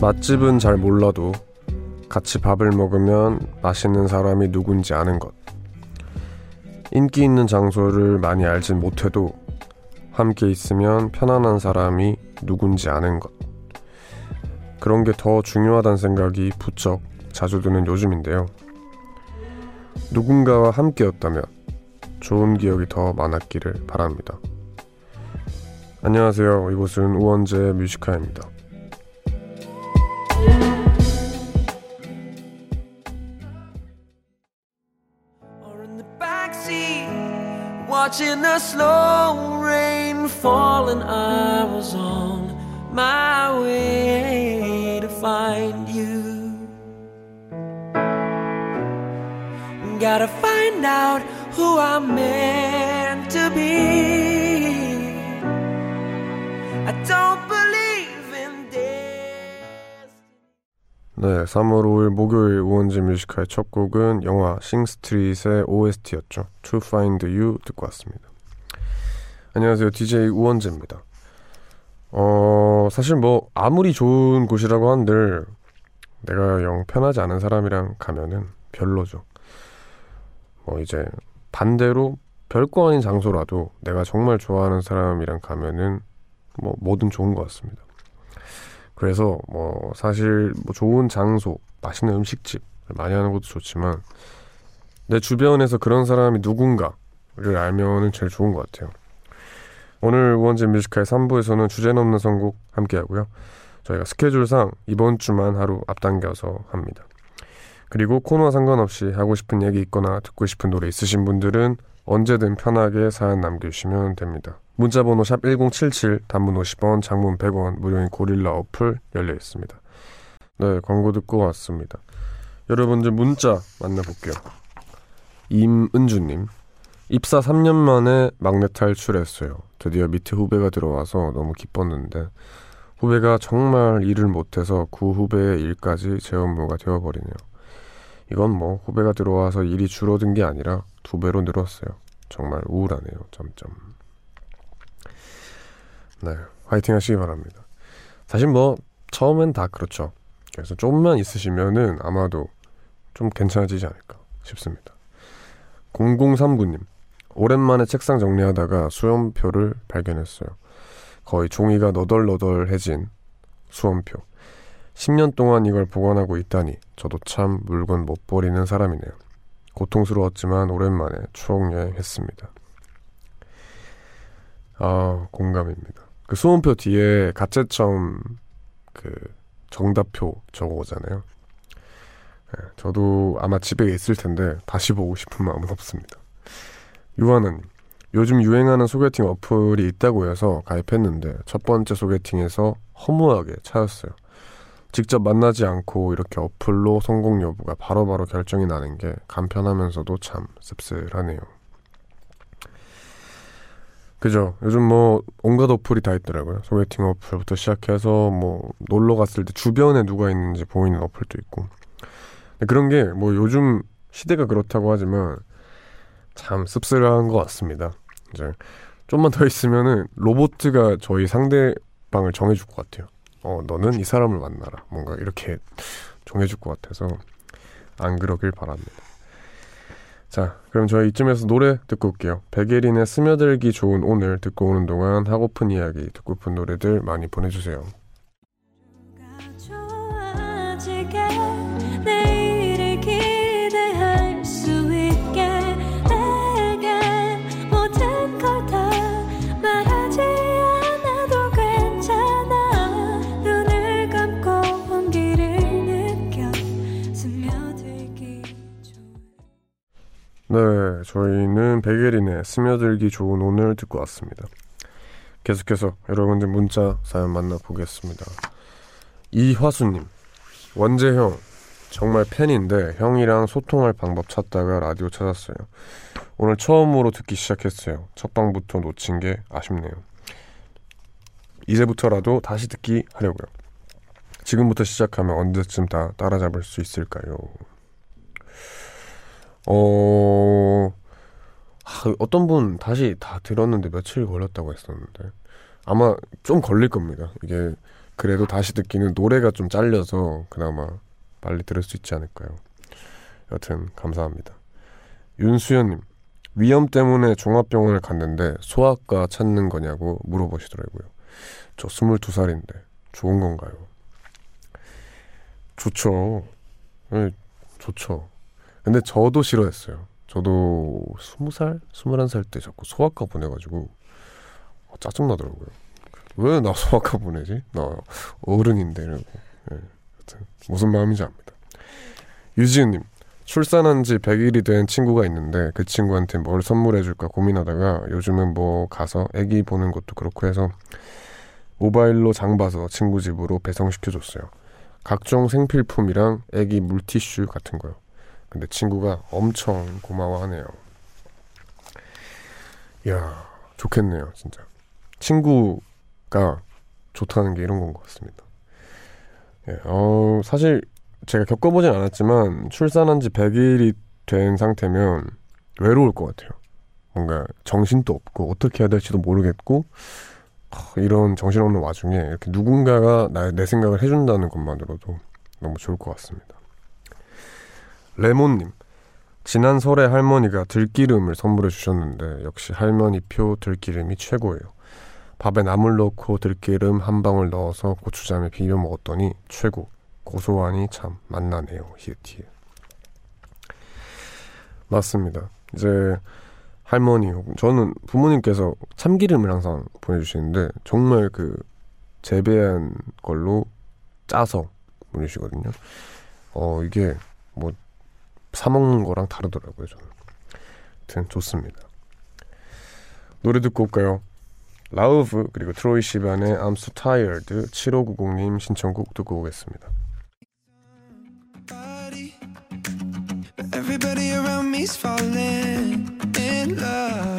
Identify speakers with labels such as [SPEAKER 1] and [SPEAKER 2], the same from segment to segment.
[SPEAKER 1] 맛집은 잘 몰라도 같이 밥을 먹으면 맛있는 사람이 누군지 아는 것. 인기 있는 장소를 많이 알진 못해도 함께 있으면 편안한 사람이 누군지 아는 것. 그런 게 더 중요하다는 생각이 부쩍 자주 드는 요즘인데요. 누군가와 함께였다면 좋은 기억이 더 많았기를 바랍니다. 안녕하세요. 이곳은 우원재 뮤지카입니다.
[SPEAKER 2] Watching the slow rain fall, and I was on my way to find you. Gotta find out who I'm meant to be. I don't believe
[SPEAKER 1] 네, 3월 5일 목요일 우원재 뮤지카의 첫 곡은 영화 싱스트릿의 OST였죠. To Find You 듣고 왔습니다. 안녕하세요. DJ 우원재입니다. 어, 사실 뭐 아무리 좋은 곳이라고 한들 내가 영 편하지 않은 사람이랑 가면은 별로죠. 뭐 이제 반대로 별거 아닌 장소라도 내가 정말 좋아하는 사람이랑 가면은 뭐 뭐든 좋은 것 같습니다. 그래서 뭐 사실 뭐 좋은 장소, 맛있는 음식집 많이 하는 것도 좋지만 내 주변에서 그런 사람이 누군가를 알면은 제일 좋은 것 같아요. 오늘 우원재 뮤지컬 3부에서는 주제 넘는 선곡 함께 하고요. 저희가 스케줄상 이번 주만 하루 앞당겨서 합니다. 그리고 코너와 상관없이 하고 싶은 얘기 있거나 듣고 싶은 노래 있으신 분들은 언제든 편하게 사연 남겨주시면 됩니다. 문자번호 샵 1077, 단문 50원, 장문 100원, 무료인 고릴라 어플 열려 있습니다. 네, 광고 듣고 왔습니다. 여러분들 문자 만나볼게요. 임은주님, 입사 3년 만에 막내 탈출했어요. 드디어 밑에 후배가 들어와서 너무 기뻤는데 후배가 정말 일을 못해서 구 후배의 일까지 제 업무가 되어버리네요. 이건 뭐 후배가 들어와서 일이 줄어든 게 아니라 두 배로 늘었어요. 정말 우울하네요. 점점. 네, 화이팅 하시기 바랍니다. 사실 뭐 처음엔 다 그렇죠. 그래서 조금만 있으시면은 아마도 좀 괜찮아지지 않을까 싶습니다. 0039님, 오랜만에 책상 정리하다가 수험표를 발견했어요. 거의 종이가 너덜너덜해진 수험표. 10년 동안 이걸 보관하고 있다니 저도 참 물건 못 버리는 사람이네요. 고통스러웠지만 오랜만에 추억 여행했습니다. 아 공감입니다. 그 수험표 뒤에 가채점 그 정답표 적어 오잖아요. 네, 저도 아마 집에 있을 텐데 다시 보고 싶은 마음은 없습니다. 유아는 요즘 유행하는 소개팅 어플이 있다고 해서 가입했는데 첫 번째 소개팅에서 허무하게 차였어요. 직접 만나지 않고 이렇게 어플로 성공 여부가 바로 바로 결정이 나는 게 간편하면서도 참 씁쓸하네요. 그죠? 요즘 뭐 온갖 어플이 다 있더라고요. 소개팅 어플부터 시작해서 뭐 놀러 갔을 때 주변에 누가 있는지 보이는 어플도 있고. 그런 게 뭐 요즘 시대가 그렇다고 하지만 참 씁쓸한 것 같습니다. 이제 좀만 더 있으면은 로보트가 저희 상대방을 정해줄 것 같아요. 어, 너는 이 사람을 만나라. 뭔가 이렇게 정해줄 것 같아서 안 그러길 바랍니다. 자, 그럼 저희 이쯤에서 노래 듣고 올게요. 백예린의 스며들기 좋은 오늘 듣고 오는 동안 하고픈 이야기, 듣고픈 노래들 많이 보내주세요. 저희는 백예린의 스며들기 좋은 오늘 듣고 왔습니다. 계속해서 여러분들 문자 사연 만나보겠습니다. 이화수님, 원재형, 정말 팬인데 형이랑 소통할 방법 찾다가 라디오 찾았어요. 오늘 처음으로 듣기 시작했어요. 첫 방부터 놓친 게 아쉽네요. 이제부터라도 다시 듣기 하려고요. 지금부터 시작하면 언제쯤 다 따라잡을 수 있을까요? 어, 아, 어떤 분 다시 다 들었는데 며칠 걸렸다고 했었는데 아마 좀 걸릴 겁니다. 이게 그래도 다시 듣기는 노래가 좀 잘려서 그나마 빨리 들을 수 있지 않을까요? 여튼 감사합니다. 윤수연님 위험 때문에 종합병원을 갔는데 소아과 찾는 거냐고 물어보시더라고요. 저 22살인데 좋은 건가요? 좋죠. 네, 좋죠. 근데 저도 싫어했어요. 저도 20살? 21살 때 자꾸 소아과 보내가지고 어, 짜증 나더라고요. 왜 나 소아과 보내지? 나 어른인데 이러고. 네, 무슨 마음인지 압니다. 유지은님 출산한 지 100일이 된 친구가 있는데 그 친구한테 뭘 선물해줄까 고민하다가 요즘은 뭐 가서 애기 보는 것도 그렇고 해서 모바일로 장 봐서 친구 집으로 배송시켜줬어요. 각종 생필품이랑 애기 물티슈 같은 거요. 근데 친구가 엄청 고마워하네요. 이야, 좋겠네요, 진짜. 친구가 좋다는 게 이런 건 것 같습니다. 예, 어, 사실 제가 겪어보진 않았지만 출산한 지 100일이 된 상태면 외로울 것 같아요. 뭔가 정신도 없고 어떻게 해야 될지도 모르겠고 이런 정신없는 와중에 이렇게 누군가가 나, 내 생각을 해준다는 것만으로도 너무 좋을 것 같습니다. 레몬님, 지난 설에 할머니가 들기름을 선물해 주셨는데 역시 할머니 표 들기름이 최고예요. 밥에 나물 넣고 들기름 한 방울 넣어서 고추장에 비벼 먹었더니 최고. 고소하니 참 맛나네요. 히읗히읗. 맞습니다. 이제 할머니 저는 부모님께서 참기름을 항상 보내주시는데 정말 그 재배한 걸로 짜서 보내주시거든요. 어 이게 뭐 사 먹는 거랑 다르더라고요 저는. 하여튼 좋습니다. 노래 듣고 올까요? 라우브 그리고 트로이 시반의 I'm So Tired 7590님 신청곡 듣고 오겠습니다.
[SPEAKER 3] Everybody around me's falling in love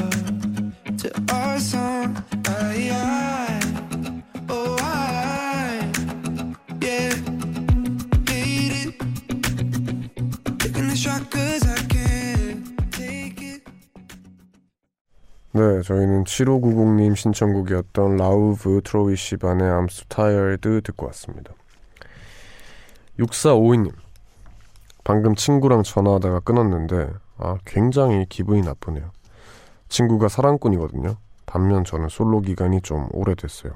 [SPEAKER 1] 네, 저희는 7590님 신청곡이었던 라우브 트로이 시반의 I'm So Tired 듣고 왔습니다. 6452님 방금 친구랑 전화하다가 끊었는데 아 굉장히 기분이 나쁘네요. 친구가 사랑꾼이거든요. 반면 저는 솔로 기간이 좀 오래됐어요.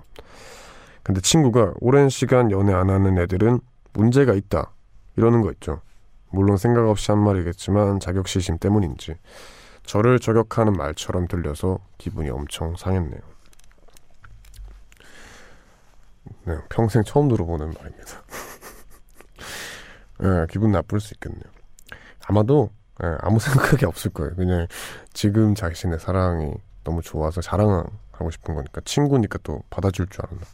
[SPEAKER 1] 근데 친구가 오랜 시간 연애 안 하는 애들은 문제가 있다 이러는 거 있죠. 물론 생각 없이 한 말이겠지만 자격시심 때문인지 저를 저격하는 말처럼 들려서 기분이 엄청 상했네요. 네, 평생 처음 들어보는 말입니다. 예, 기분 나쁠 수 있겠네요. 아마도 예, 아무 생각이 없을 거예요. 그냥 지금 자신의 사랑이 너무 좋아서 자랑하고 싶은 거니까 친구니까 또 받아줄 줄 알았나.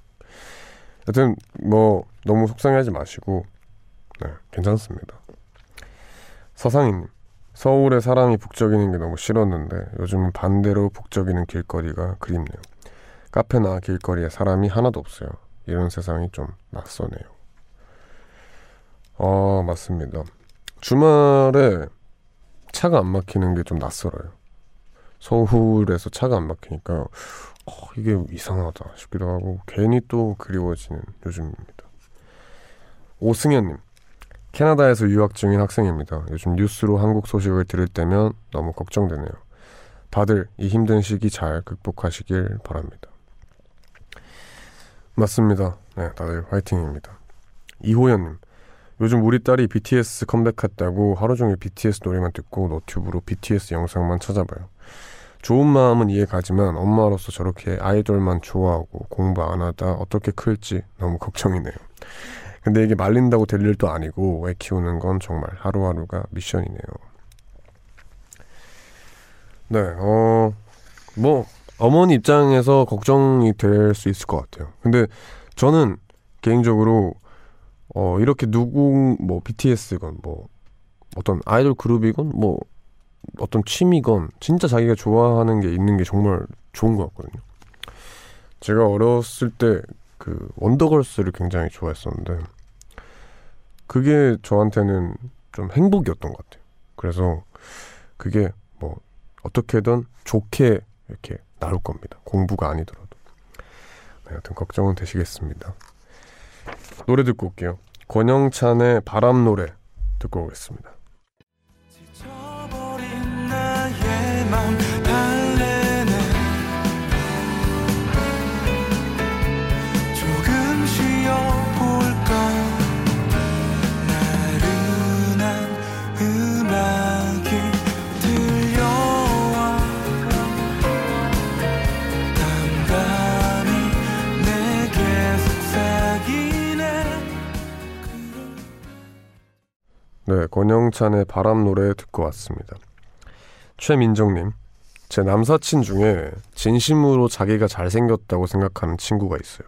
[SPEAKER 1] 여튼 뭐 너무 속상해하지 마시고 네, 괜찮습니다. 서상희님 서울에 사람이 북적이는 게 너무 싫었는데 요즘은 반대로 북적이는 길거리가 그립네요. 카페나 길거리에 사람이 하나도 없어요. 이런 세상이 좀 낯서네요. 아, 맞습니다. 주말에 차가 안 막히는 게 좀 낯설어요. 서울에서 차가 안 막히니까 어, 이게 이상하다 싶기도 하고 괜히 또 그리워지는 요즘입니다. 오승현님 캐나다에서 유학 중인 학생입니다. 요즘 뉴스로 한국 소식을 들을 때면 너무 걱정되네요. 다들 이 힘든 시기 잘 극복하시길 바랍니다. 맞습니다. 네, 다들 화이팅입니다. 이호연님 요즘 우리 딸이 BTS 컴백했다고 하루 종일 BTS 노래만 듣고 노튜브로 BTS 영상만 찾아봐요. 좋은 마음은 이해 가지만 엄마로서 저렇게 아이돌만 좋아하고 공부 안 하다 어떻게 클지 너무 걱정이네요. 근데 이게 말린다고 될 일도 아니고 애 키우는 건 정말 하루하루가 미션이네요. 네, 어, 뭐, 어머니 입장에서 걱정이 될 수 있을 것 같아요. 근데 저는 개인적으로 어, 이렇게 누구, 뭐, BTS건, 뭐, 어떤 아이돌 그룹이건, 뭐, 어떤 취미건, 진짜 자기가 좋아하는 게 있는 게 정말 좋은 것 같거든요. 제가 어렸을 때, 그, 원더걸스를 굉장히 좋아했었는데, 그게 저한테는 좀 행복이었던 것 같아요. 그래서, 그게 뭐, 어떻게든 좋게 이렇게 나올 겁니다. 공부가 아니더라도. 네, 여튼 걱정은 되시겠습니다. 노래 듣고 올게요. 권영찬의 바람 노래 듣고 오겠습니다.
[SPEAKER 3] 네,
[SPEAKER 1] 권영찬의 바람 노래 듣고 왔습니다. 최민정님, 제 남사친 중에 진심으로 자기가 잘생겼다고 생각하는 친구가 있어요.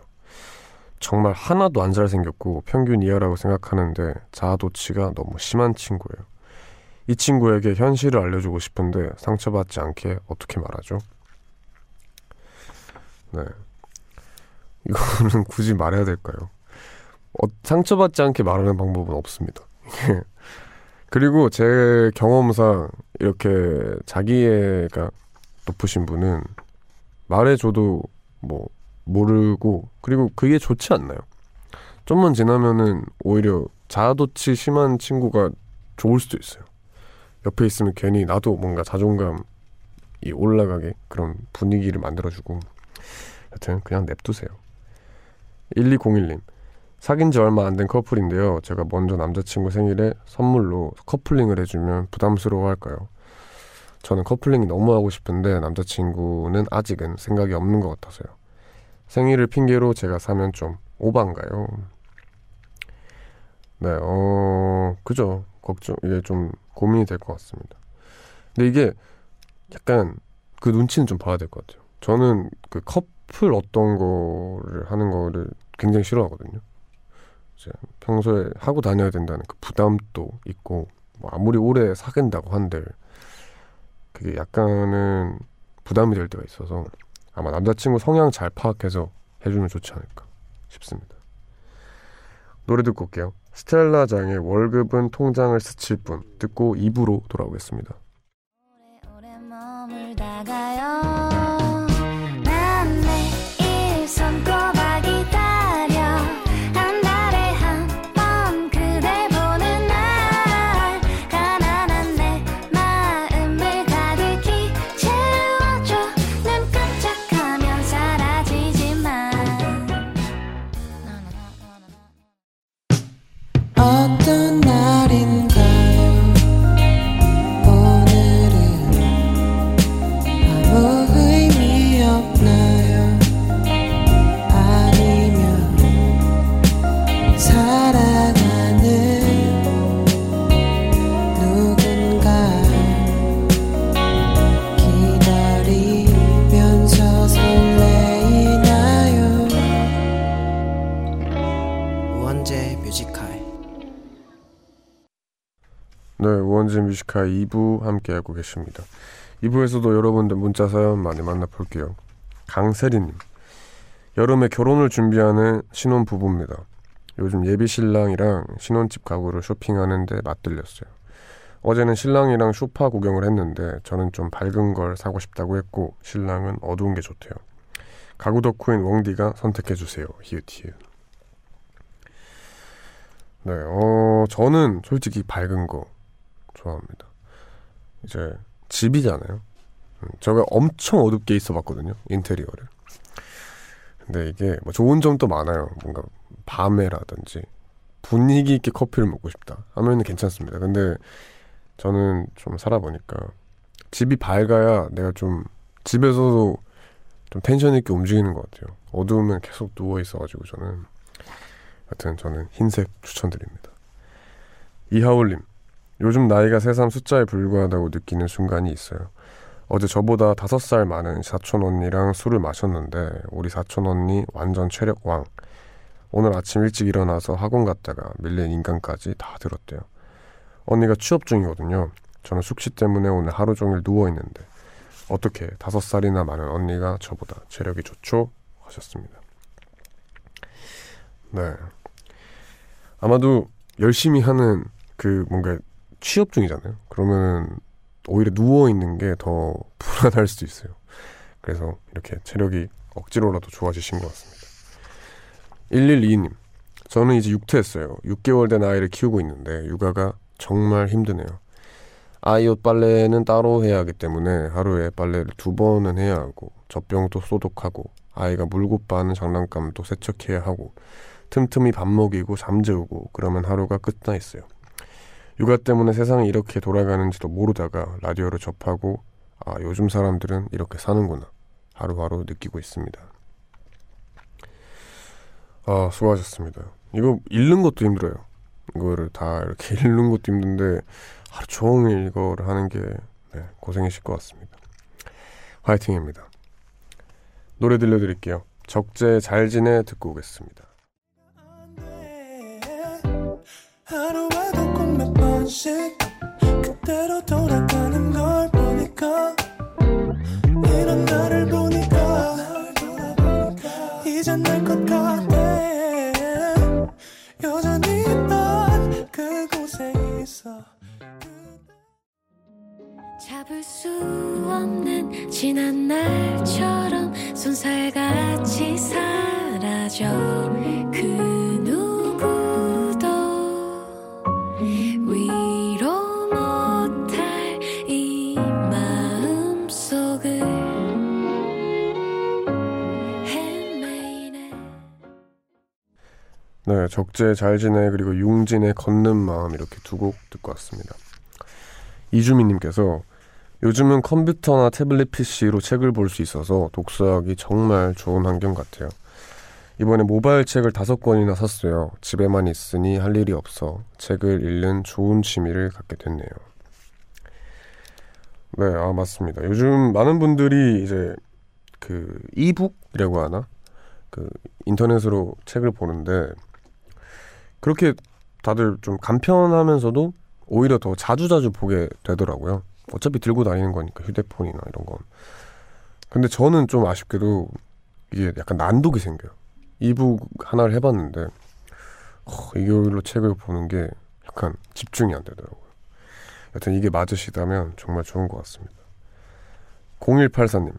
[SPEAKER 1] 정말 하나도 안 잘생겼고 평균 이하라고 생각하는데 자아도취가 너무 심한 친구예요. 이 친구에게 현실을 알려주고 싶은데 상처받지 않게 어떻게 말하죠? 네. 이거는 굳이 말해야 될까요? 어, 상처받지 않게 말하는 방법은 없습니다. 그리고 제 경험상 이렇게 자기애가 높으신 분은 말해줘도 뭐 모르고 그리고 그게 좋지 않나요? 좀만 지나면은 오히려 자아도취 심한 친구가 좋을 수도 있어요. 옆에 있으면 괜히 나도 뭔가 자존감이 올라가게 그런 분위기를 만들어주고 여튼 그냥 냅두세요. 1201님 사귄 지 얼마 안 된 커플인데요. 제가 먼저 남자친구 생일에 선물로 커플링을 해주면 부담스러워 할까요? 저는 커플링이 너무 하고 싶은데 남자친구는 아직은 생각이 없는 것 같아서요. 생일을 핑계로 제가 사면 좀 오반가요? 네, 어, 그죠. 걱정, 이게 좀 고민이 될 것 같습니다. 근데 이게 약간 그 눈치는 좀 봐야 될 것 같아요. 저는 그 커플 어떤 거를 하는 거를 굉장히 싫어하거든요. 이제 평소에 하고 다녀야 된다는 그 부담도 있고 뭐 아무리 오래 사귄다고 한들 그게 약간은 부담이 될 때가 있어서 아마 남자친구 성향 잘 파악해서 해주면 좋지 않을까 싶습니다. 노래 듣고 올게요. 스텔라 장의 월급은 통장을 스칠 뿐 듣고 2부로 돌아오겠습니다. 뮤지카 2부 함께하고 계십니다. 2부에서도 여러분들 문자 사연 많이 만나볼게요. 강세리님, 여름에 결혼을 준비하는 신혼 부부입니다. 요즘 예비 신랑이랑 신혼집 가구를 쇼핑하는데 맞들렸어요. 어제는 신랑이랑 쇼파 구경을 했는데 저는 좀 밝은 걸 사고 싶다고 했고 신랑은 어두운 게 좋대요. 가구 덕후인 웡디가 선택해 주세요. 히읗히읗. 네, 어, 저는 솔직히 밝은 거 좋아합니다. 이제 집이잖아요. 음, 제가 엄청 어둡게 있어 봤거든요. 인테리어를. 근데 이게 뭐 좋은 점도 많아요. 뭔가 밤에라든지 분위기 있게 커피를 먹고 싶다 하면은 괜찮습니다. 근데 저는 좀 살아보니까 집이 밝아야 내가 좀 집에서도 좀 텐션 있게 움직이는 것 같아요. 어두우면 계속 누워 있어가지고 저는 하여튼 저는 흰색 추천드립니다. 이하울님, 요즘 나이가 새삼 숫자에 불과하다고 느끼는 순간이 있어요. 어제 저보다 다섯 살 많은 사촌 언니랑 술을 마셨는데 우리 사촌 언니 완전 체력 왕. 오늘 아침 일찍 일어나서 학원 갔다가 밀린 인강까지 다 들었대요. 언니가 취업 중이거든요. 저는 숙취 때문에 오늘 하루 종일 누워 있는데 어떻게 다섯 살이나 많은 언니가 저보다 체력이 좋죠? 하셨습니다. 네. 아마도 열심히 하는 그 뭔가 취업 중이잖아요. 그러면은 오히려 누워 있는 게 더 불안할 수도 있어요. 그래서 이렇게 체력이 억지로라도 좋아지신 것 같습니다. 1122님. 저는 이제 육퇴했어요. 6개월 된 아이를 키우고 있는데 육아가 정말 힘드네요. 아이 옷 빨래는 따로 해야 하기 때문에 하루에 빨래를 두 번은 해야 하고 젖병도 소독하고 아이가 물고 빠는 장난감도 세척해야 하고 틈틈이 밥 먹이고 잠재우고 그러면 하루가 끝나 있어요. 육아 때문에 세상이 이렇게 돌아가는지도 모르다가 라디오를 접하고 아 요즘 사람들은 이렇게 사는구나 하루하루 느끼고 있습니다. 아 수고하셨습니다. 이거 읽는 것도 힘들어요. 이거를 다 이렇게 읽는 것도 힘든데 하루 종일 이거를 하는 게 네, 고생이실 것 같습니다. 화이팅입니다. 노래 들려드릴게요. 적재 잘 지내 듣고 오겠습니다.
[SPEAKER 4] 번씩 그대로 돌아가는 걸 보니까 이런 나를 보니까 이젠 날것 같아. 여전히 난 그곳에 있어.
[SPEAKER 5] 잡을 수 없는 지난 날처럼 손살같이 사라져. 그 네,
[SPEAKER 1] 적재 잘 지내 그리고 융진의 걷는 마음 이렇게 두 곡 듣고 왔습니다. 이주민님께서 요즘은 컴퓨터나 태블릿 PC로 책을 볼 수 있어서 독서하기 정말 좋은 환경 같아요. 이번에 모바일 책을 다섯 권이나 샀어요. 집에만 있으니 할 일이 없어 책을 읽는 좋은 취미를 갖게 됐네요. 네, 아 맞습니다. 요즘 많은 분들이 이제 그 이북이라고 하나 그 인터넷으로 책을 보는데 그렇게 다들 좀 간편하면서도 오히려 더 자주자주 보게 되더라고요. 어차피 들고 다니는 거니까 휴대폰이나 이런 건. 근데 저는 좀 아쉽게도 이게 약간 난독이 생겨요. 이북 하나를 해봤는데 어, 이걸로 책을 보는 게 약간 집중이 안 되더라고요. 여튼 이게 맞으시다면 정말 좋은 것 같습니다. 0184님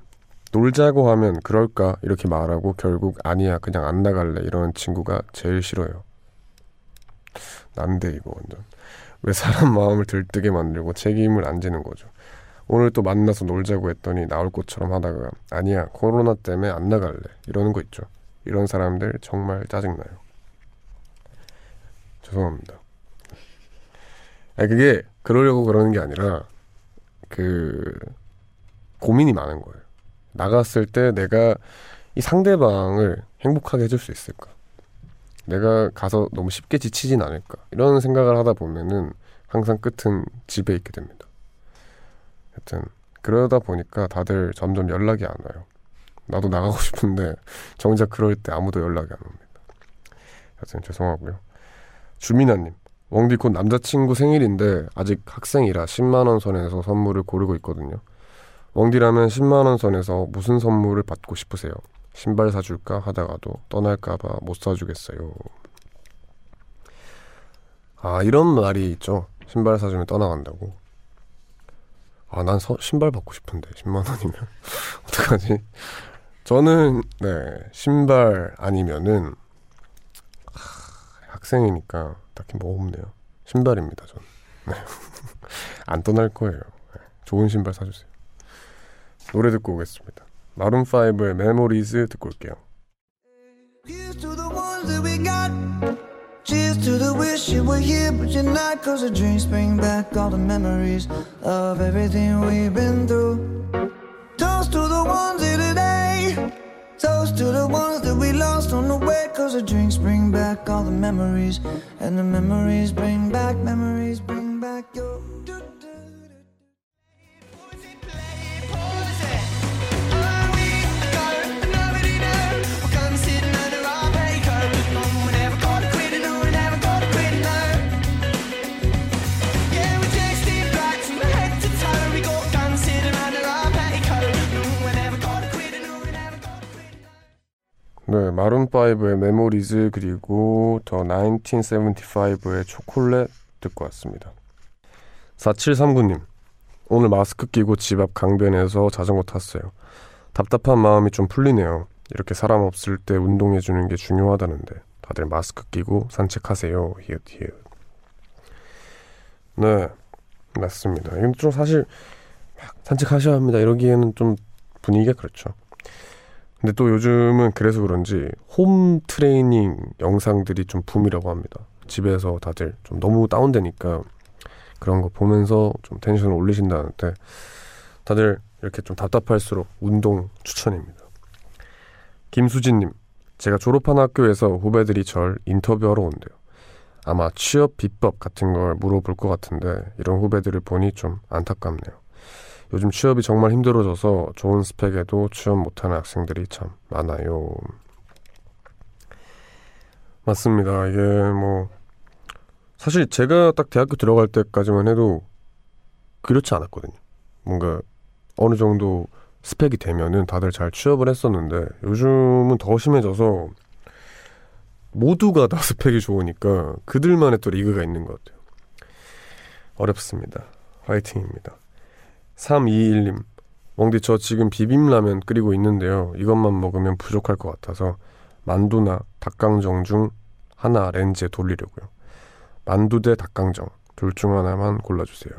[SPEAKER 1] 놀자고 하면 그럴까 이렇게 말하고 결국 아니야 그냥 안 나갈래 이러는 친구가 제일 싫어요. 난데 이거 완전 왜 사람 마음을 들뜨게 만들고 책임을 안 지는 거죠. 오늘 또 만나서 놀자고 했더니 나올 것처럼 하다가 아니야 코로나 때문에 안 나갈래 이러는 거 있죠. 이런 사람들 정말 짜증나요. 죄송합니다. 아니 그게 그러려고 그러는 게 아니라 그 고민이 많은 거예요. 나갔을 때 내가 이 상대방을 행복하게 해줄 수 있을까? 내가 가서 너무 쉽게 지치진 않을까? 이런 생각을 하다 보면은 항상 끝은 집에 있게 됩니다. 하여튼 그러다 보니까 다들 점점 연락이 안 와요. 나도 나가고 싶은데 정작 그럴 때 아무도 연락이 안 옵니다. 하여튼 죄송하고요. 주민아님, 웡디 곧 남자친구 생일인데 아직 학생이라 10만 원 선에서 선물을 고르고 있거든요. 웡디라면 10만 원 선에서 무슨 선물을 받고 싶으세요? 신발 사줄까 하다가도 떠날까봐 못 사주겠어요. 아 이런 말이 있죠. 신발 사주면 떠나간다고. 아난 신발 받고 싶은데 10만 원이면 어떡하지? 저는 네 신발 아니면은 하, 학생이니까 딱히 뭐 없네요. 신발입니다. 전. 네. 안 떠날 거예요. 네. 좋은 신발 사주세요. 노래 듣고 오겠습니다. 마룬5의 메모리즈 듣고 올게요.
[SPEAKER 4] Here's to the ones that we got. Cheers to the wish you were here, but you're not. Cause the drinks bring back all the memories of everything we've been through. Toast to the ones here today. Toast to the ones that we lost on the way. Cause the drinks bring back all the memories. And the memories bring back, memories bring back your.
[SPEAKER 1] 네, 마룬 5의 Memories 그리고 더 1975의 Chocolate 듣고 왔습니다. 4739님, 오늘 마스크 끼고 집 앞 강변에서 자전거 탔어요. 답답한 마음이 좀 풀리네요. 이렇게 사람 없을 때 운동해 주는 게 중요하다는데 다들 마스크 끼고 산책하세요. 히읗 히읗. 네, 맞습니다. 이건 좀 사실 막 산책하셔야 합니다. 이러기에는 좀 분위기가 그렇죠. 근데 또 요즘은 그래서 그런지 홈 트레이닝 영상들이 좀 붐이라고 합니다. 집에서 다들 좀 너무 다운되니까 그런 거 보면서 좀 텐션을 올리신다는데 다들 이렇게 좀 답답할수록 운동 추천입니다. 김수진님, 제가 졸업한 학교에서 후배들이 절 인터뷰하러 온대요. 아마 취업 비법 같은 걸 물어볼 것 같은데 이런 후배들을 보니 좀 안타깝네요. 요즘 취업이 정말 힘들어져서 좋은 스펙에도 취업 못하는 학생들이 참 많아요. 맞습니다. 이게 뭐 사실 제가 딱 대학교 들어갈 때까지만 해도 그렇지 않았거든요. 뭔가 어느 정도 스펙이 되면은 다들 잘 취업을 했었는데 요즘은 더 심해져서 모두가 다 스펙이 좋으니까 그들만의 또 리그가 있는 것 같아요. 어렵습니다. 화이팅입니다. 321님, 멍디 저 지금 비빔라면 끓이고 있는데요. 이것만 먹으면 부족할 것 같아서 만두나 닭강정 중 하나 렌즈에 돌리려고요. 만두 대 닭강정 둘 중 하나만 골라주세요.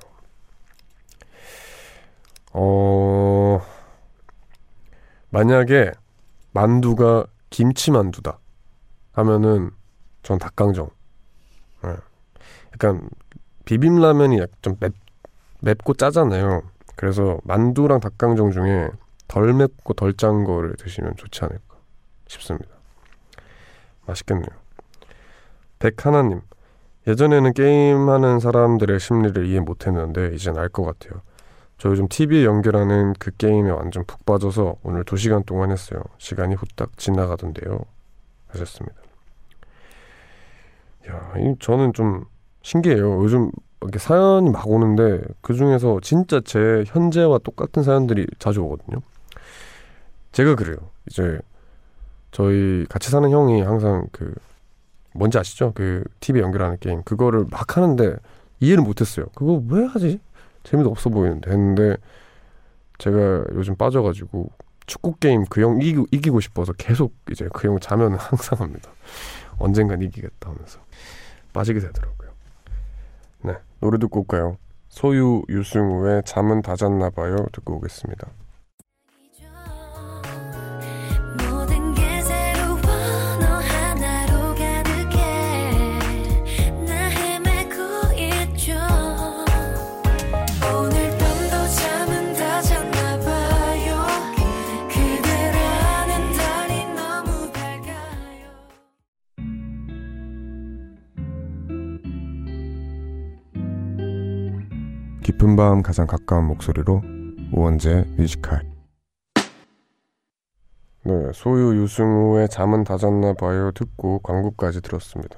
[SPEAKER 1] 어, 만약에 만두가 김치 만두다 하면은 전 닭강정. 네. 약간 비빔라면이 좀 맵, 맵고 짜잖아요. 그래서 만두랑 닭강정 중에 덜 맵고 덜 짠 거를 드시면 좋지 않을까 싶습니다. 맛있겠네요. 백하나님, 예전에는 게임하는 사람들의 심리를 이해 못했는데 이젠 알 것 같아요. 저 요즘 TV에 연결하는 그 게임에 완전 푹 빠져서 오늘 2시간 동안 했어요. 시간이 후딱 지나가던데요. 하셨습니다. 야, 저는 좀 신기해요. 요즘 이렇게 사연이 막 오는데 그 중에서 진짜 제 현재와 똑같은 사연들이 자주 오거든요. 제가 그래요. 이제 저희 같이 사는 형이 항상 그 뭔지 아시죠? 그 TV 연결하는 게임 그거를 막 하는데 이해를 못했어요. 그거 왜 하지? 재미도 없어 보이는데 했는데 제가 요즘 빠져가지고 축구 게임 그 형 이기고, 이기고 싶어서 계속 이제 그 형 자면은 항상 합니다. 언젠간 이기겠다 하면서 빠지게 되더라고요. 네 노래 듣고 올까요? 소유 유승우의 잠은 다 잤나 봐요 듣고 오겠습니다. 깊은 밤 가장 가까운 목소리로 우원재 뮤지컬 네, 소유 유승우의 잠은 다 잤나 봐요 듣고 광고까지 들었습니다.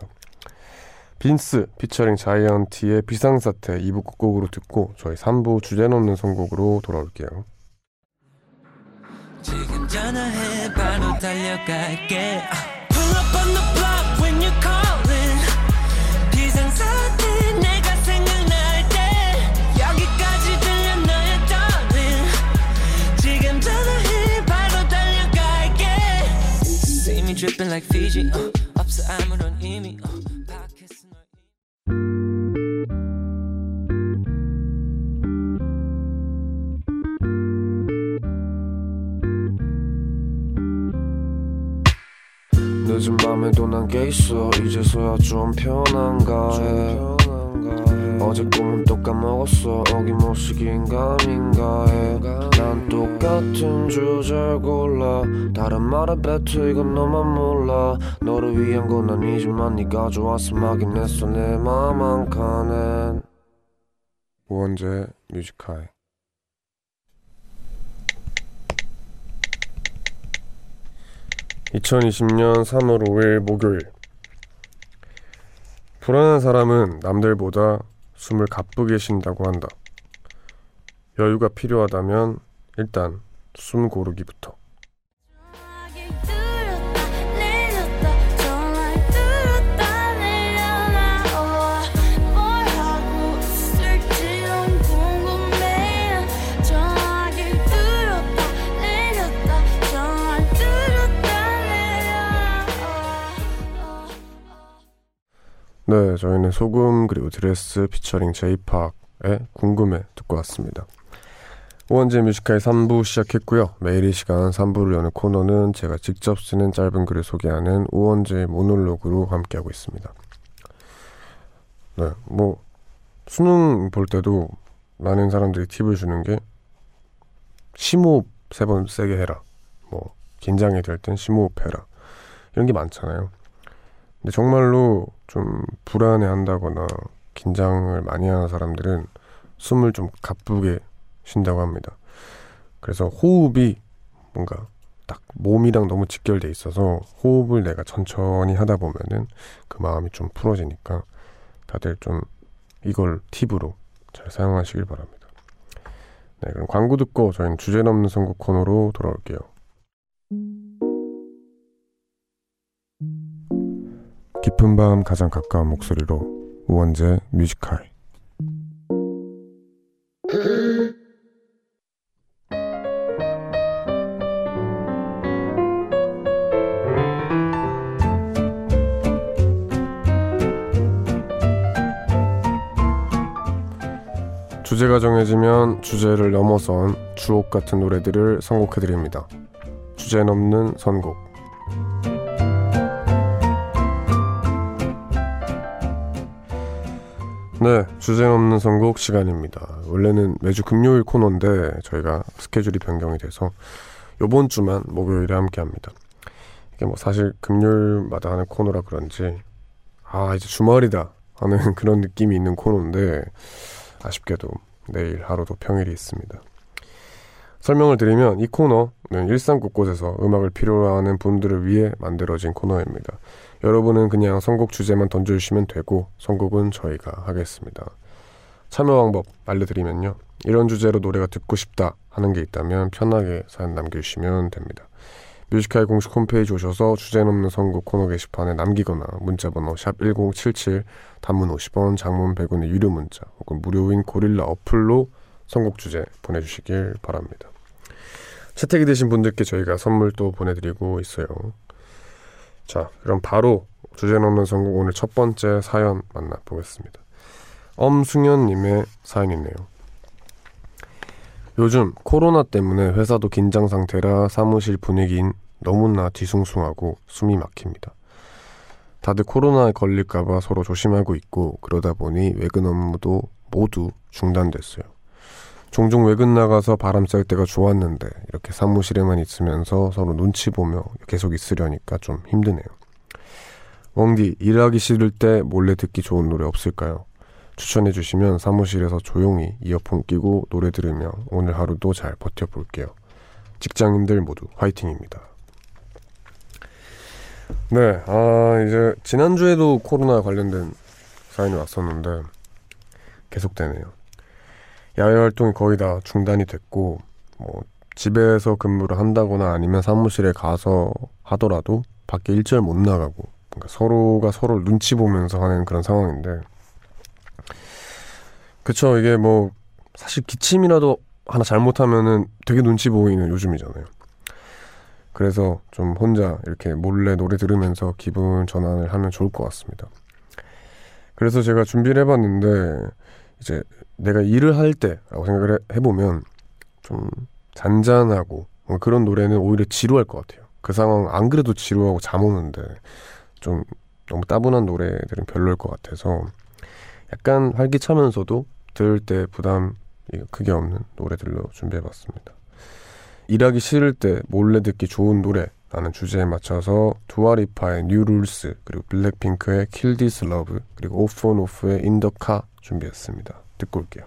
[SPEAKER 1] 빈스 피처링 자이언티의 비상사태 2부 끝곡으로 듣고 저희 3부 주제 넘는 선곡으로 돌아올게요.
[SPEAKER 2] 지금 전화해 바로 달려갈게 Pull up on the dripping like Fiji uh, 없어 아무런 의미 uh,
[SPEAKER 1] 늦은 밤에도 난게 있어. 이제서야 좀 편한가 해 어제 꿈은 또 까먹었어. 어김없이 긴가민가 해난 똑같은 주제를 골라. 다른 말에 뱉어 이건 너만 몰라. 너를 위한 건 아니지만 네가 좋아서 막인 했어. 내 맘 한 칸엔. 우원재 뮤지카이 2020년 3월 5일 목요일. 불안한 사람은 남들보다 숨을 가쁘게 쉰다고 한다. 여유가 필요하다면 일단 숨 고르기부터. 저희는 소금 그리고 드레스 피처링 제이팍의 궁금해 듣고 왔습니다. 오원재 뮤지컬 3부 시작했고요. 매일 이 시간 3부를 여는 코너는 제가 직접 쓰는 짧은 글을 소개하는 우원재 모놀로그로 함께하고 있습니다. 네, 뭐 수능 볼 때도 많은 사람들이 팁을 주는 게 심호흡 세 번 세게 해라. 뭐 긴장이 될 땐 심호흡 해라. 이런 게 많잖아요. 근데 정말로 좀 불안해 한다거나 긴장을 많이 하는 사람들은 숨을 좀 가쁘게 쉰다고 합니다. 그래서 호흡이 뭔가 딱 몸이랑 너무 직결돼 있어서 호흡을 내가 천천히 하다 보면은 그 마음이 좀 풀어지니까 다들 좀 이걸 팁으로 잘 사용하시길 바랍니다. 네, 그럼 광고 듣고 저희는 주제 넘는 선곡 코너로 돌아올게요. 깊은 밤 가장 가까운 목소리로 우원재 뮤지컬 주제가 정해지면 주제를 넘어선 주옥 같은 노래들을 선곡해드립니다. 주제 넘는 선곡. 네, 주제 넘는 선곡 시간입니다. 원래는 매주 금요일 코너인데 저희가 스케줄이 변경이 돼서 요번 주만 목요일에 함께 합니다. 이게 뭐 사실 금요일마다 하는 코너라 그런지 아, 이제 주말이다 하는 그런 느낌이 있는 코너인데 아쉽게도 내일 하루도 평일이 있습니다. 설명을 드리면 이 코너는 일상 곳곳에서 음악을 필요로 하는 분들을 위해 만들어진 코너입니다. 여러분은 그냥 선곡 주제만 던져주시면 되고 선곡은 저희가 하겠습니다. 참여 방법 알려드리면요. 이런 주제로 노래가 듣고 싶다 하는 게 있다면 편하게 사연 남겨주시면 됩니다. 뮤지컬 공식 홈페이지 오셔서 주제 넘는 선곡 코너 게시판에 남기거나 문자번호 샵1077 단문 50원 장문 100원의 유료 문자 혹은 무료인 고릴라 어플로 선곡 주제 보내주시길 바랍니다. 채택이 되신 분들께 저희가 선물 또 보내드리고 있어요. 자, 그럼 바로 주제 넘는 선곡 오늘 첫 번째 사연 만나보겠습니다. 엄승현님의 사연이네요. 요즘 코로나 때문에 회사도 긴장 상태라 사무실 분위기인 너무나 뒤숭숭하고 숨이 막힙니다. 다들 코로나에 걸릴까봐 서로 조심하고 있고 그러다 보니 외근 업무도 모두 중단됐어요. 종종 외근 나가서 바람 쐴 때가 좋았는데 이렇게 사무실에만 있으면서 서로 눈치 보며 계속 있으려니까 좀 힘드네요. 웡디 일하기 싫을 때 몰래 듣기 좋은 노래 없을까요? 추천해 주시면 사무실에서 조용히 이어폰 끼고 노래 들으며 오늘 하루도 잘 버텨볼게요. 직장인들 모두 화이팅입니다. 네, 아, 이제 지난주에도 코로나 관련된 사연이 왔었는데 계속되네요. 야외 활동이 거의 다 중단이 됐고, 뭐, 집에서 근무를 한다거나 아니면 사무실에 가서 하더라도 밖에 일절 못 나가고, 그러니까 서로가 서로 눈치 보면서 하는 그런 상황인데, 그쵸, 이게 뭐, 사실 기침이라도 하나 잘못하면은 되게 눈치 보이는 요즘이잖아요. 그래서 좀 혼자 이렇게 몰래 노래 들으면서 기분 전환을 하면 좋을 것 같습니다. 그래서 제가 준비를 해봤는데, 이제 내가 일을 할 때라고 생각을 해- 해보면 좀 잔잔하고 뭐 그런 노래는 오히려 지루할 것 같아요. 그 상황 안 그래도 지루하고 잠 오는데 좀 너무 따분한 노래들은 별로일 것 같아서 약간 활기차면서도 들을 때 부담이 크게 없는 노래들로 준비해봤습니다. 일하기 싫을 때 몰래 듣기 좋은 노래 라는 주제에 맞춰서 두아리파의 New Rules 그리고 블랙핑크의 Kill This Love 그리고 오프 온 오프의 Car 준비했습니다. 듣고 올게요.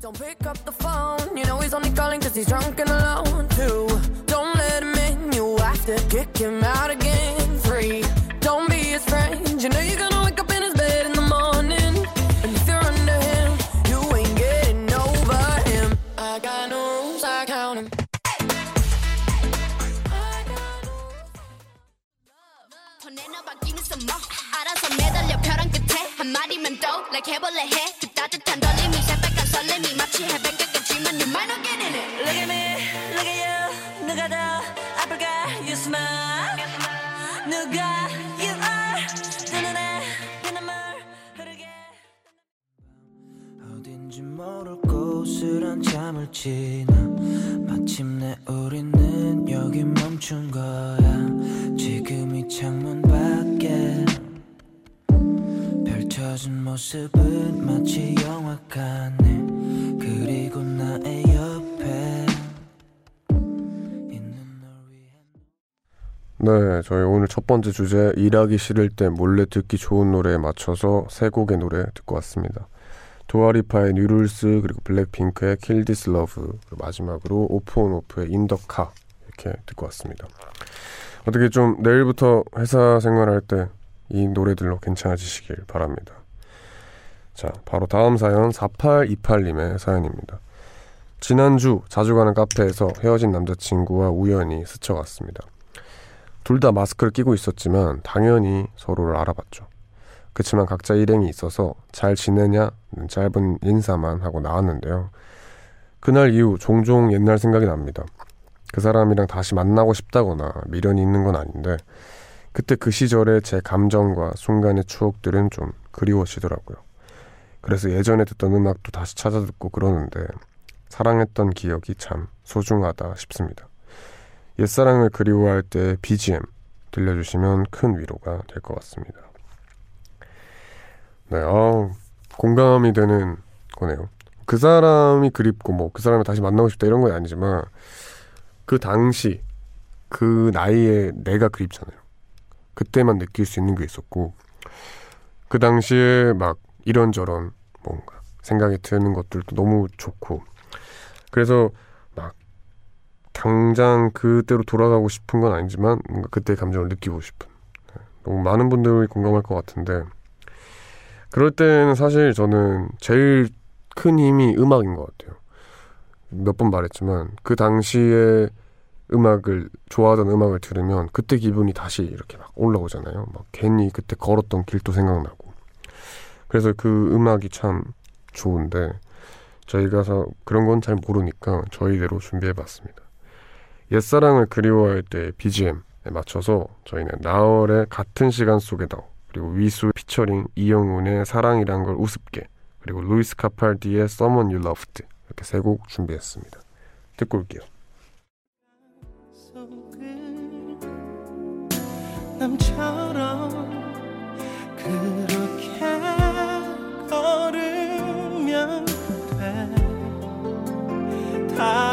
[SPEAKER 5] Don't pick up the phone. You know he's only calling cause he's drunk and alone. Two, don't let him in. You have to kick him out again. Three, don't be his friend. You know you're gonna
[SPEAKER 6] 한마디면 또 like 해볼래 해? 따뜻한 떨림이 새빨간 설렘이 마치 해변가겠지만 You might
[SPEAKER 5] Look at me, look at you. 누가 더 아플까 You smile? 누가 you are? 내 눈에 눈물 흐르게.
[SPEAKER 2] 어딘지 모를 곳을 한참을 지나 마침내 우리는 여기 멈춘 거야. 지금 모습은 마치 영화 같네 그리고 나의 옆에
[SPEAKER 1] 네, 저희 오늘 첫 번째 주제 일하기 싫을 때 몰래 듣기 좋은 노래에 맞춰서 세 곡의 노래 듣고 왔습니다. 도아리파의 뉴룰스 그리고 블랙핑크의 This Love 그리고 마지막으로 오프온오프의 인더카 이렇게 듣고 왔습니다. 어떻게 좀 내일부터 회사 생활할 때 이 노래들로 괜찮아지시길 바랍니다. 자, 바로 다음 사연 4828님의 사연입니다. 지난주 자주 가는 카페에서 헤어진 남자친구와 우연히 스쳐갔습니다. 둘 다 마스크를 끼고 있었지만 당연히 서로를 알아봤죠. 그치만 각자 일행이 있어서 잘 지내냐는 짧은 인사만 하고 나왔는데요. 그날 이후 종종 옛날 생각이 납니다. 그 사람이랑 다시 만나고 싶다거나 미련이 있는 건 아닌데 그때 그 시절의 제 감정과 순간의 추억들은 좀 그리워지더라고요. 그래서 예전에 듣던 음악도 다시 찾아 듣고 그러는데 사랑했던 기억이 참 소중하다 싶습니다. 옛사랑을 그리워할 때 BGM 들려주시면 큰 위로가 될 것 같습니다. 네, 아 공감이 되는 거네요. 그 사람이 그립고 뭐 그 사람을 다시 만나고 싶다 이런 건 아니지만 그 당시 그 나이에 내가 그립잖아요. 그때만 느낄 수 있는 게 있었고 그 당시에 막 이런저런 뭔가 생각이 드는 것들도 너무 좋고 그래서 막 당장 그때로 돌아가고 싶은 건 아니지만 뭔가 그때 감정을 느끼고 싶은 네, 너무 많은 분들이 공감할 것 같은데 그럴 때는 사실 저는 제일 큰 힘이 음악인 것 같아요. 몇 번 말했지만 그 당시에 음악을 좋아하던 음악을 들으면 그때 기분이 다시 이렇게 막 올라오잖아요. 막 괜히 그때 걸었던 길도 생각나고. 그래서 그 음악이 참 좋은데 저희가 서 그런 건 잘 모르니까 저희대로 준비해봤습니다. 옛사랑을 그리워할 때 BGM에 맞춰서 저희는 나월의 같은 시간 속에 너 그리고 위수 피처링 이영훈의 사랑이란 걸 우습게 그리고 루이스 카팔디의 Someone You Loved 이렇게 세 곡 준비했습니다. 듣고 올게요.
[SPEAKER 2] 남처럼 그렇게 걸으면 돼. 달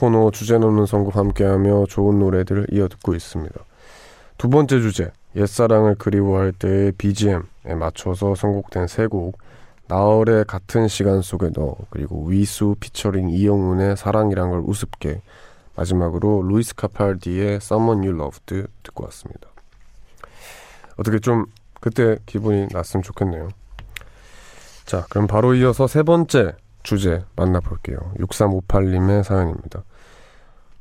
[SPEAKER 1] 코너 주제 넘는 선곡 함께하며 좋은 노래들을 이어 듣고 있습니다. 두 번째 주제, 옛사랑을 그리워할 때의 BGM에 맞춰서 선곡된 세 곡, 나얼의 같은 시간 속에 너, 그리고 위수 피처링 이영훈의 사랑이란 걸 우습게, 마지막으로 루이스 카팔디의 Someone You Loved 듣고 왔습니다. 어떻게 좀 그때 기분이 났으면 좋겠네요. 자, 그럼 바로 이어서 세 번째 주제 만나볼게요. 6358님의 사연입니다.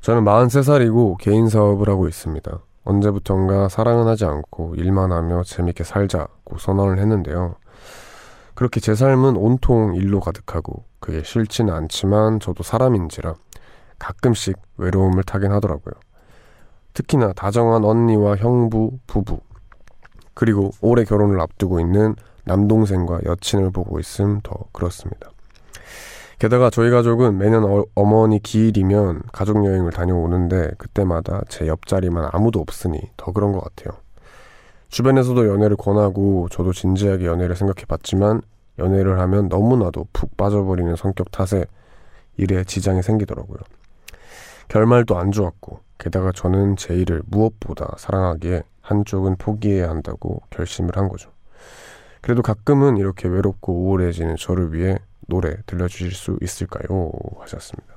[SPEAKER 1] 저는 43살이고 개인 사업을 하고 있습니다. 언제부턴가 사랑은 하지 않고 일만 하며 재밌게 살자고 선언을 했는데요. 그렇게 제 삶은 온통 일로 가득하고 그게 싫지는 않지만 저도 사람인지라 가끔씩 외로움을 타긴 하더라고요. 특히나 다정한 언니와 형부, 부부 그리고 올해 결혼을 앞두고 있는 남동생과 여친을 보고 있음 더 그렇습니다. 게다가 저희 가족은 매년 어, 어머니 기일이면 가족 여행을 다녀오는데 그때마다 제 옆자리만 아무도 없으니 더 그런 것 같아요. 주변에서도 연애를 권하고 저도 진지하게 연애를 생각해 봤지만 연애를 하면 너무나도 푹 빠져버리는 성격 탓에 일에 지장이 생기더라고요. 결말도 안 좋았고 게다가 저는 제 일을 무엇보다 사랑하기에 한쪽은 포기해야 한다고 결심을 한 거죠. 그래도 가끔은 이렇게 외롭고 우울해지는 저를 위해 노래 들려주실 수 있을까요? 하셨습니다.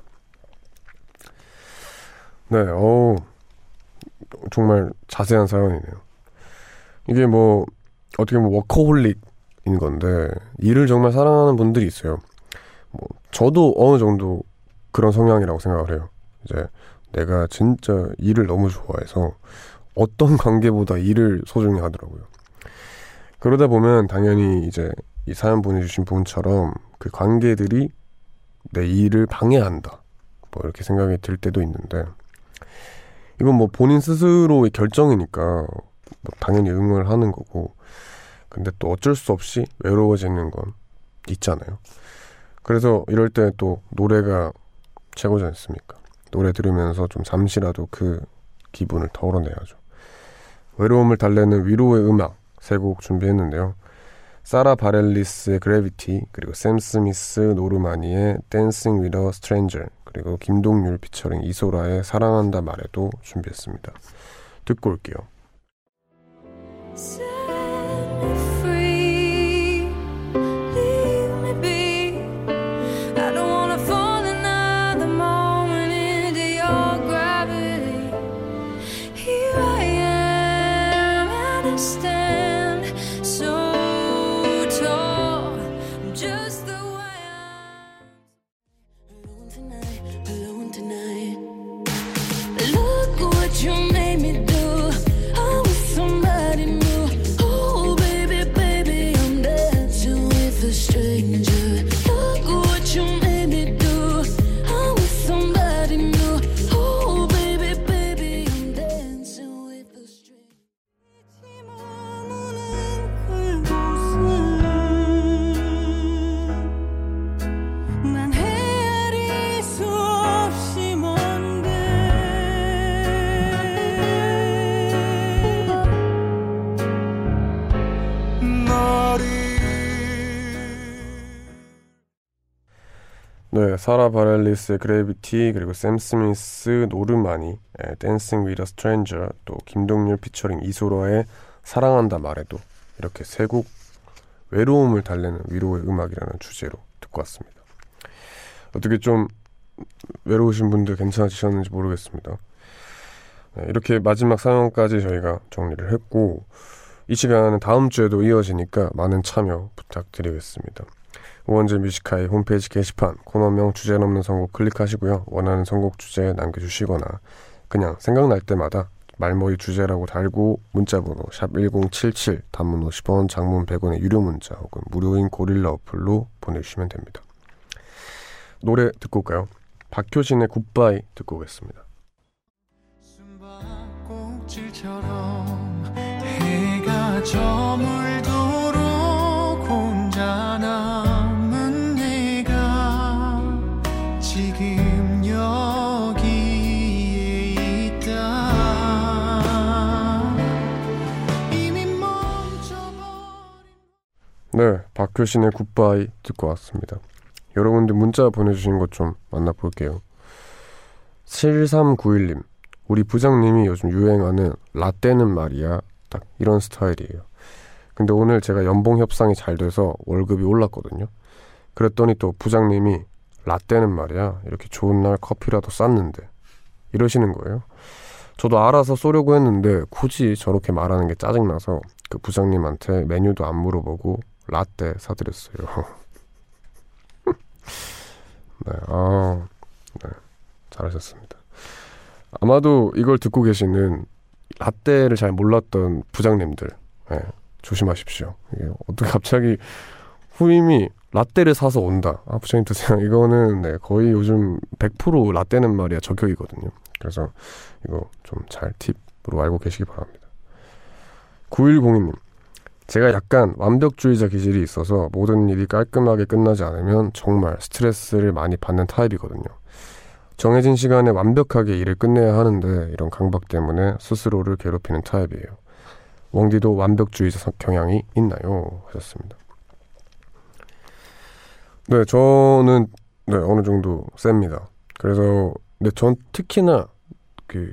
[SPEAKER 1] 네, 어 정말 자세한 사연이네요. 이게 뭐 어떻게 보면 워커홀릭인 건데 일을 정말 사랑하는 분들이 있어요. 뭐 저도 어느 정도 그런 성향이라고 생각을 해요. 이제 내가 진짜 일을 너무 좋아해서 어떤 관계보다 일을 소중히 하더라고요. 그러다 보면 당연히 이제 이 사연 보내주신 분처럼 그 관계들이 내 일을 방해한다. 뭐 이렇게 생각이 들 때도 있는데 이건 뭐 본인 스스로의 결정이니까 뭐 당연히 응원을 하는 거고 근데 또 어쩔 수 없이 외로워지는 건 있잖아요. 그래서 이럴 때 또 노래가 최고지 않습니까? 노래 들으면서 좀 잠시라도 그 기분을 덜어내야죠. 외로움을 달래는 위로의 음악 세 곡 준비했는데요. 사라 바렐리스의 Gravity 그리고 샘 스미스 노르마니의 Dancing With A Stranger 그리고 김동률 피처링 이소라의 사랑한다 말해도 준비했습니다. 듣고 올게요. 사라 바렐리스의 Gravity 그리고 샘 스미스 노르마니 Dancing With A Stranger 또 김동률 피처링 이소라의 사랑한다 말해도 이렇게 세 곡 외로움을 달래는 위로의 음악이라는 주제로 듣고 왔습니다. 어떻게 좀 외로우신 분들 괜찮으셨는지 모르겠습니다. 네, 이렇게 마지막 사연까지 저희가 정리를 했고 이 시간은 다음 주에도 이어지니까 많은 참여 부탁드리겠습니다. 우원재의 Music High 홈페이지 게시판 코너명 주제 넘는 선곡 클릭하시고요. 원하는 선곡 주제 남겨주시거나 그냥 생각날 때마다 말머리 주제라고 달고 문자번호 샵 1077 단문 50원 장문 100원의 유료 문자 혹은 무료인 고릴라 어플로 보내주시면 됩니다. 노래 듣고 올까요? 박효신의 Goodbye 듣고 오겠습니다.
[SPEAKER 7] 꼭지처럼 해가 저물
[SPEAKER 1] 네, 박효신의 굿바이 듣고 왔습니다. 여러분들 문자 보내주신 것 좀 만나볼게요. 7391님, 우리 부장님이 요즘 유행하는 라떼는 말이야. 딱 이런 스타일이에요. 근데 오늘 제가 연봉 협상이 잘 돼서 월급이 올랐거든요. 그랬더니 또 부장님이 라떼는 말이야. 이렇게 좋은 날 커피라도 쌌는데. 이러시는 거예요. 저도 알아서 쏘려고 했는데 굳이 저렇게 말하는 게 짜증나서 그 부장님한테 메뉴도 안 물어보고 라떼 사드렸어요. 네, 아, 네, 잘하셨습니다. 아마도 이걸 듣고 계시는 라떼를 잘 몰랐던 부장님들, 네, 조심하십시오. 이게 어떻게 갑자기 후임이 라떼를 사서 온다. 아, 부장님 드세요. 이거는 네, 거의 요즘 100% 라떼는 말이야 저격이거든요. 그래서 이거 좀 잘 팁으로 알고 계시기 바랍니다. 9102님. 제가 약간 완벽주의자 기질이 있어서 모든 일이 깔끔하게 끝나지 않으면 정말 스트레스를 많이 받는 타입이거든요. 정해진 시간에 완벽하게 일을 끝내야 하는데 이런 강박 때문에 스스로를 괴롭히는 타입이에요. 웡디도 완벽주의자 성- 경향이 있나요? 하셨습니다. 네, 저는 네, 어느 정도 셉니다. 그래서 근데 전 특히나 그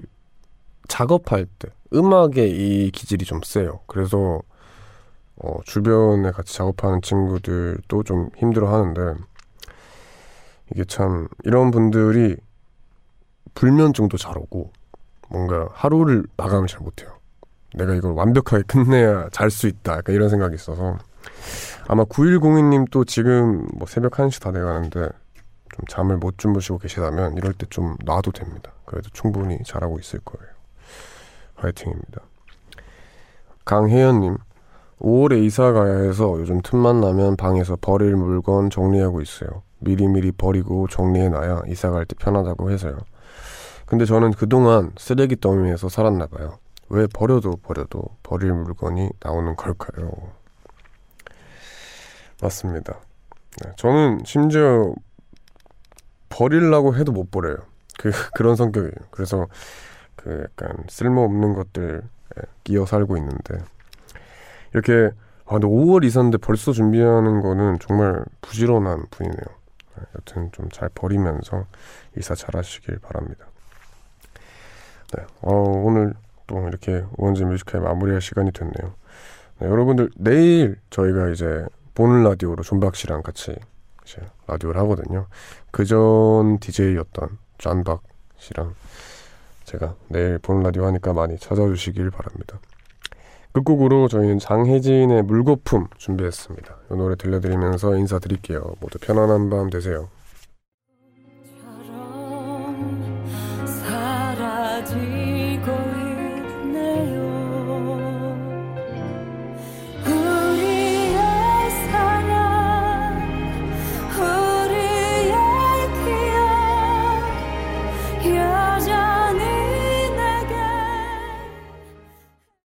[SPEAKER 1] 작업할 때 음악의 이 기질이 좀 세요. 그래서 어, 주변에 같이 작업하는 친구들도 좀 힘들어 하는데 이게 참 이런 분들이 불면증도 잘 오고 뭔가 하루를 마감을 잘 못해요. 내가 이걸 완벽하게 끝내야 잘 수 있다. 약간 이런 생각이 있어서 아마 9102님 또 지금 뭐 새벽 1시 다 돼가는데 좀 잠을 못 주무시고 계시다면 이럴 때 좀 놔도 됩니다. 그래도 충분히 잘하고 있을 거예요. 화이팅입니다. 강혜연님 5월에 이사 가야 해서 요즘 틈만 나면 방에서 버릴 물건 정리하고 있어요. 미리미리 버리고 정리해놔야 이사 갈 때 편하다고 해서요. 근데 저는 그동안 쓰레기 더미에서 살았나 봐요. 왜 버려도 버려도 버릴 물건이 나오는 걸까요? 맞습니다. 네, 저는 심지어 버리려고 해도 못 버려요. 그 그런 성격이에요. 그래서 그 약간 쓸모없는 것들 끼어 살고 있는데 이렇게 아 근데 5월 이사인데 벌써 준비하는 거는 정말 부지런한 분이네요. 네, 여튼 좀 잘 버리면서 이사 잘 하시길 바랍니다. 네, 어, 오늘 또 이렇게 우원재의 Music High 마무리할 시간이 됐네요. 네, 여러분들 내일 저희가 이제 보는 라디오로 존박 씨랑 같이 이제 라디오를 하거든요. 그전 DJ였던 존박 씨랑 제가 내일 보는 라디오 하니까 많이 찾아주시길 바랍니다. 끝곡으로 저희는 장혜진의 물거품 준비했습니다. 이 노래 들려드리면서 인사드릴게요. 모두 편안한 밤 되세요.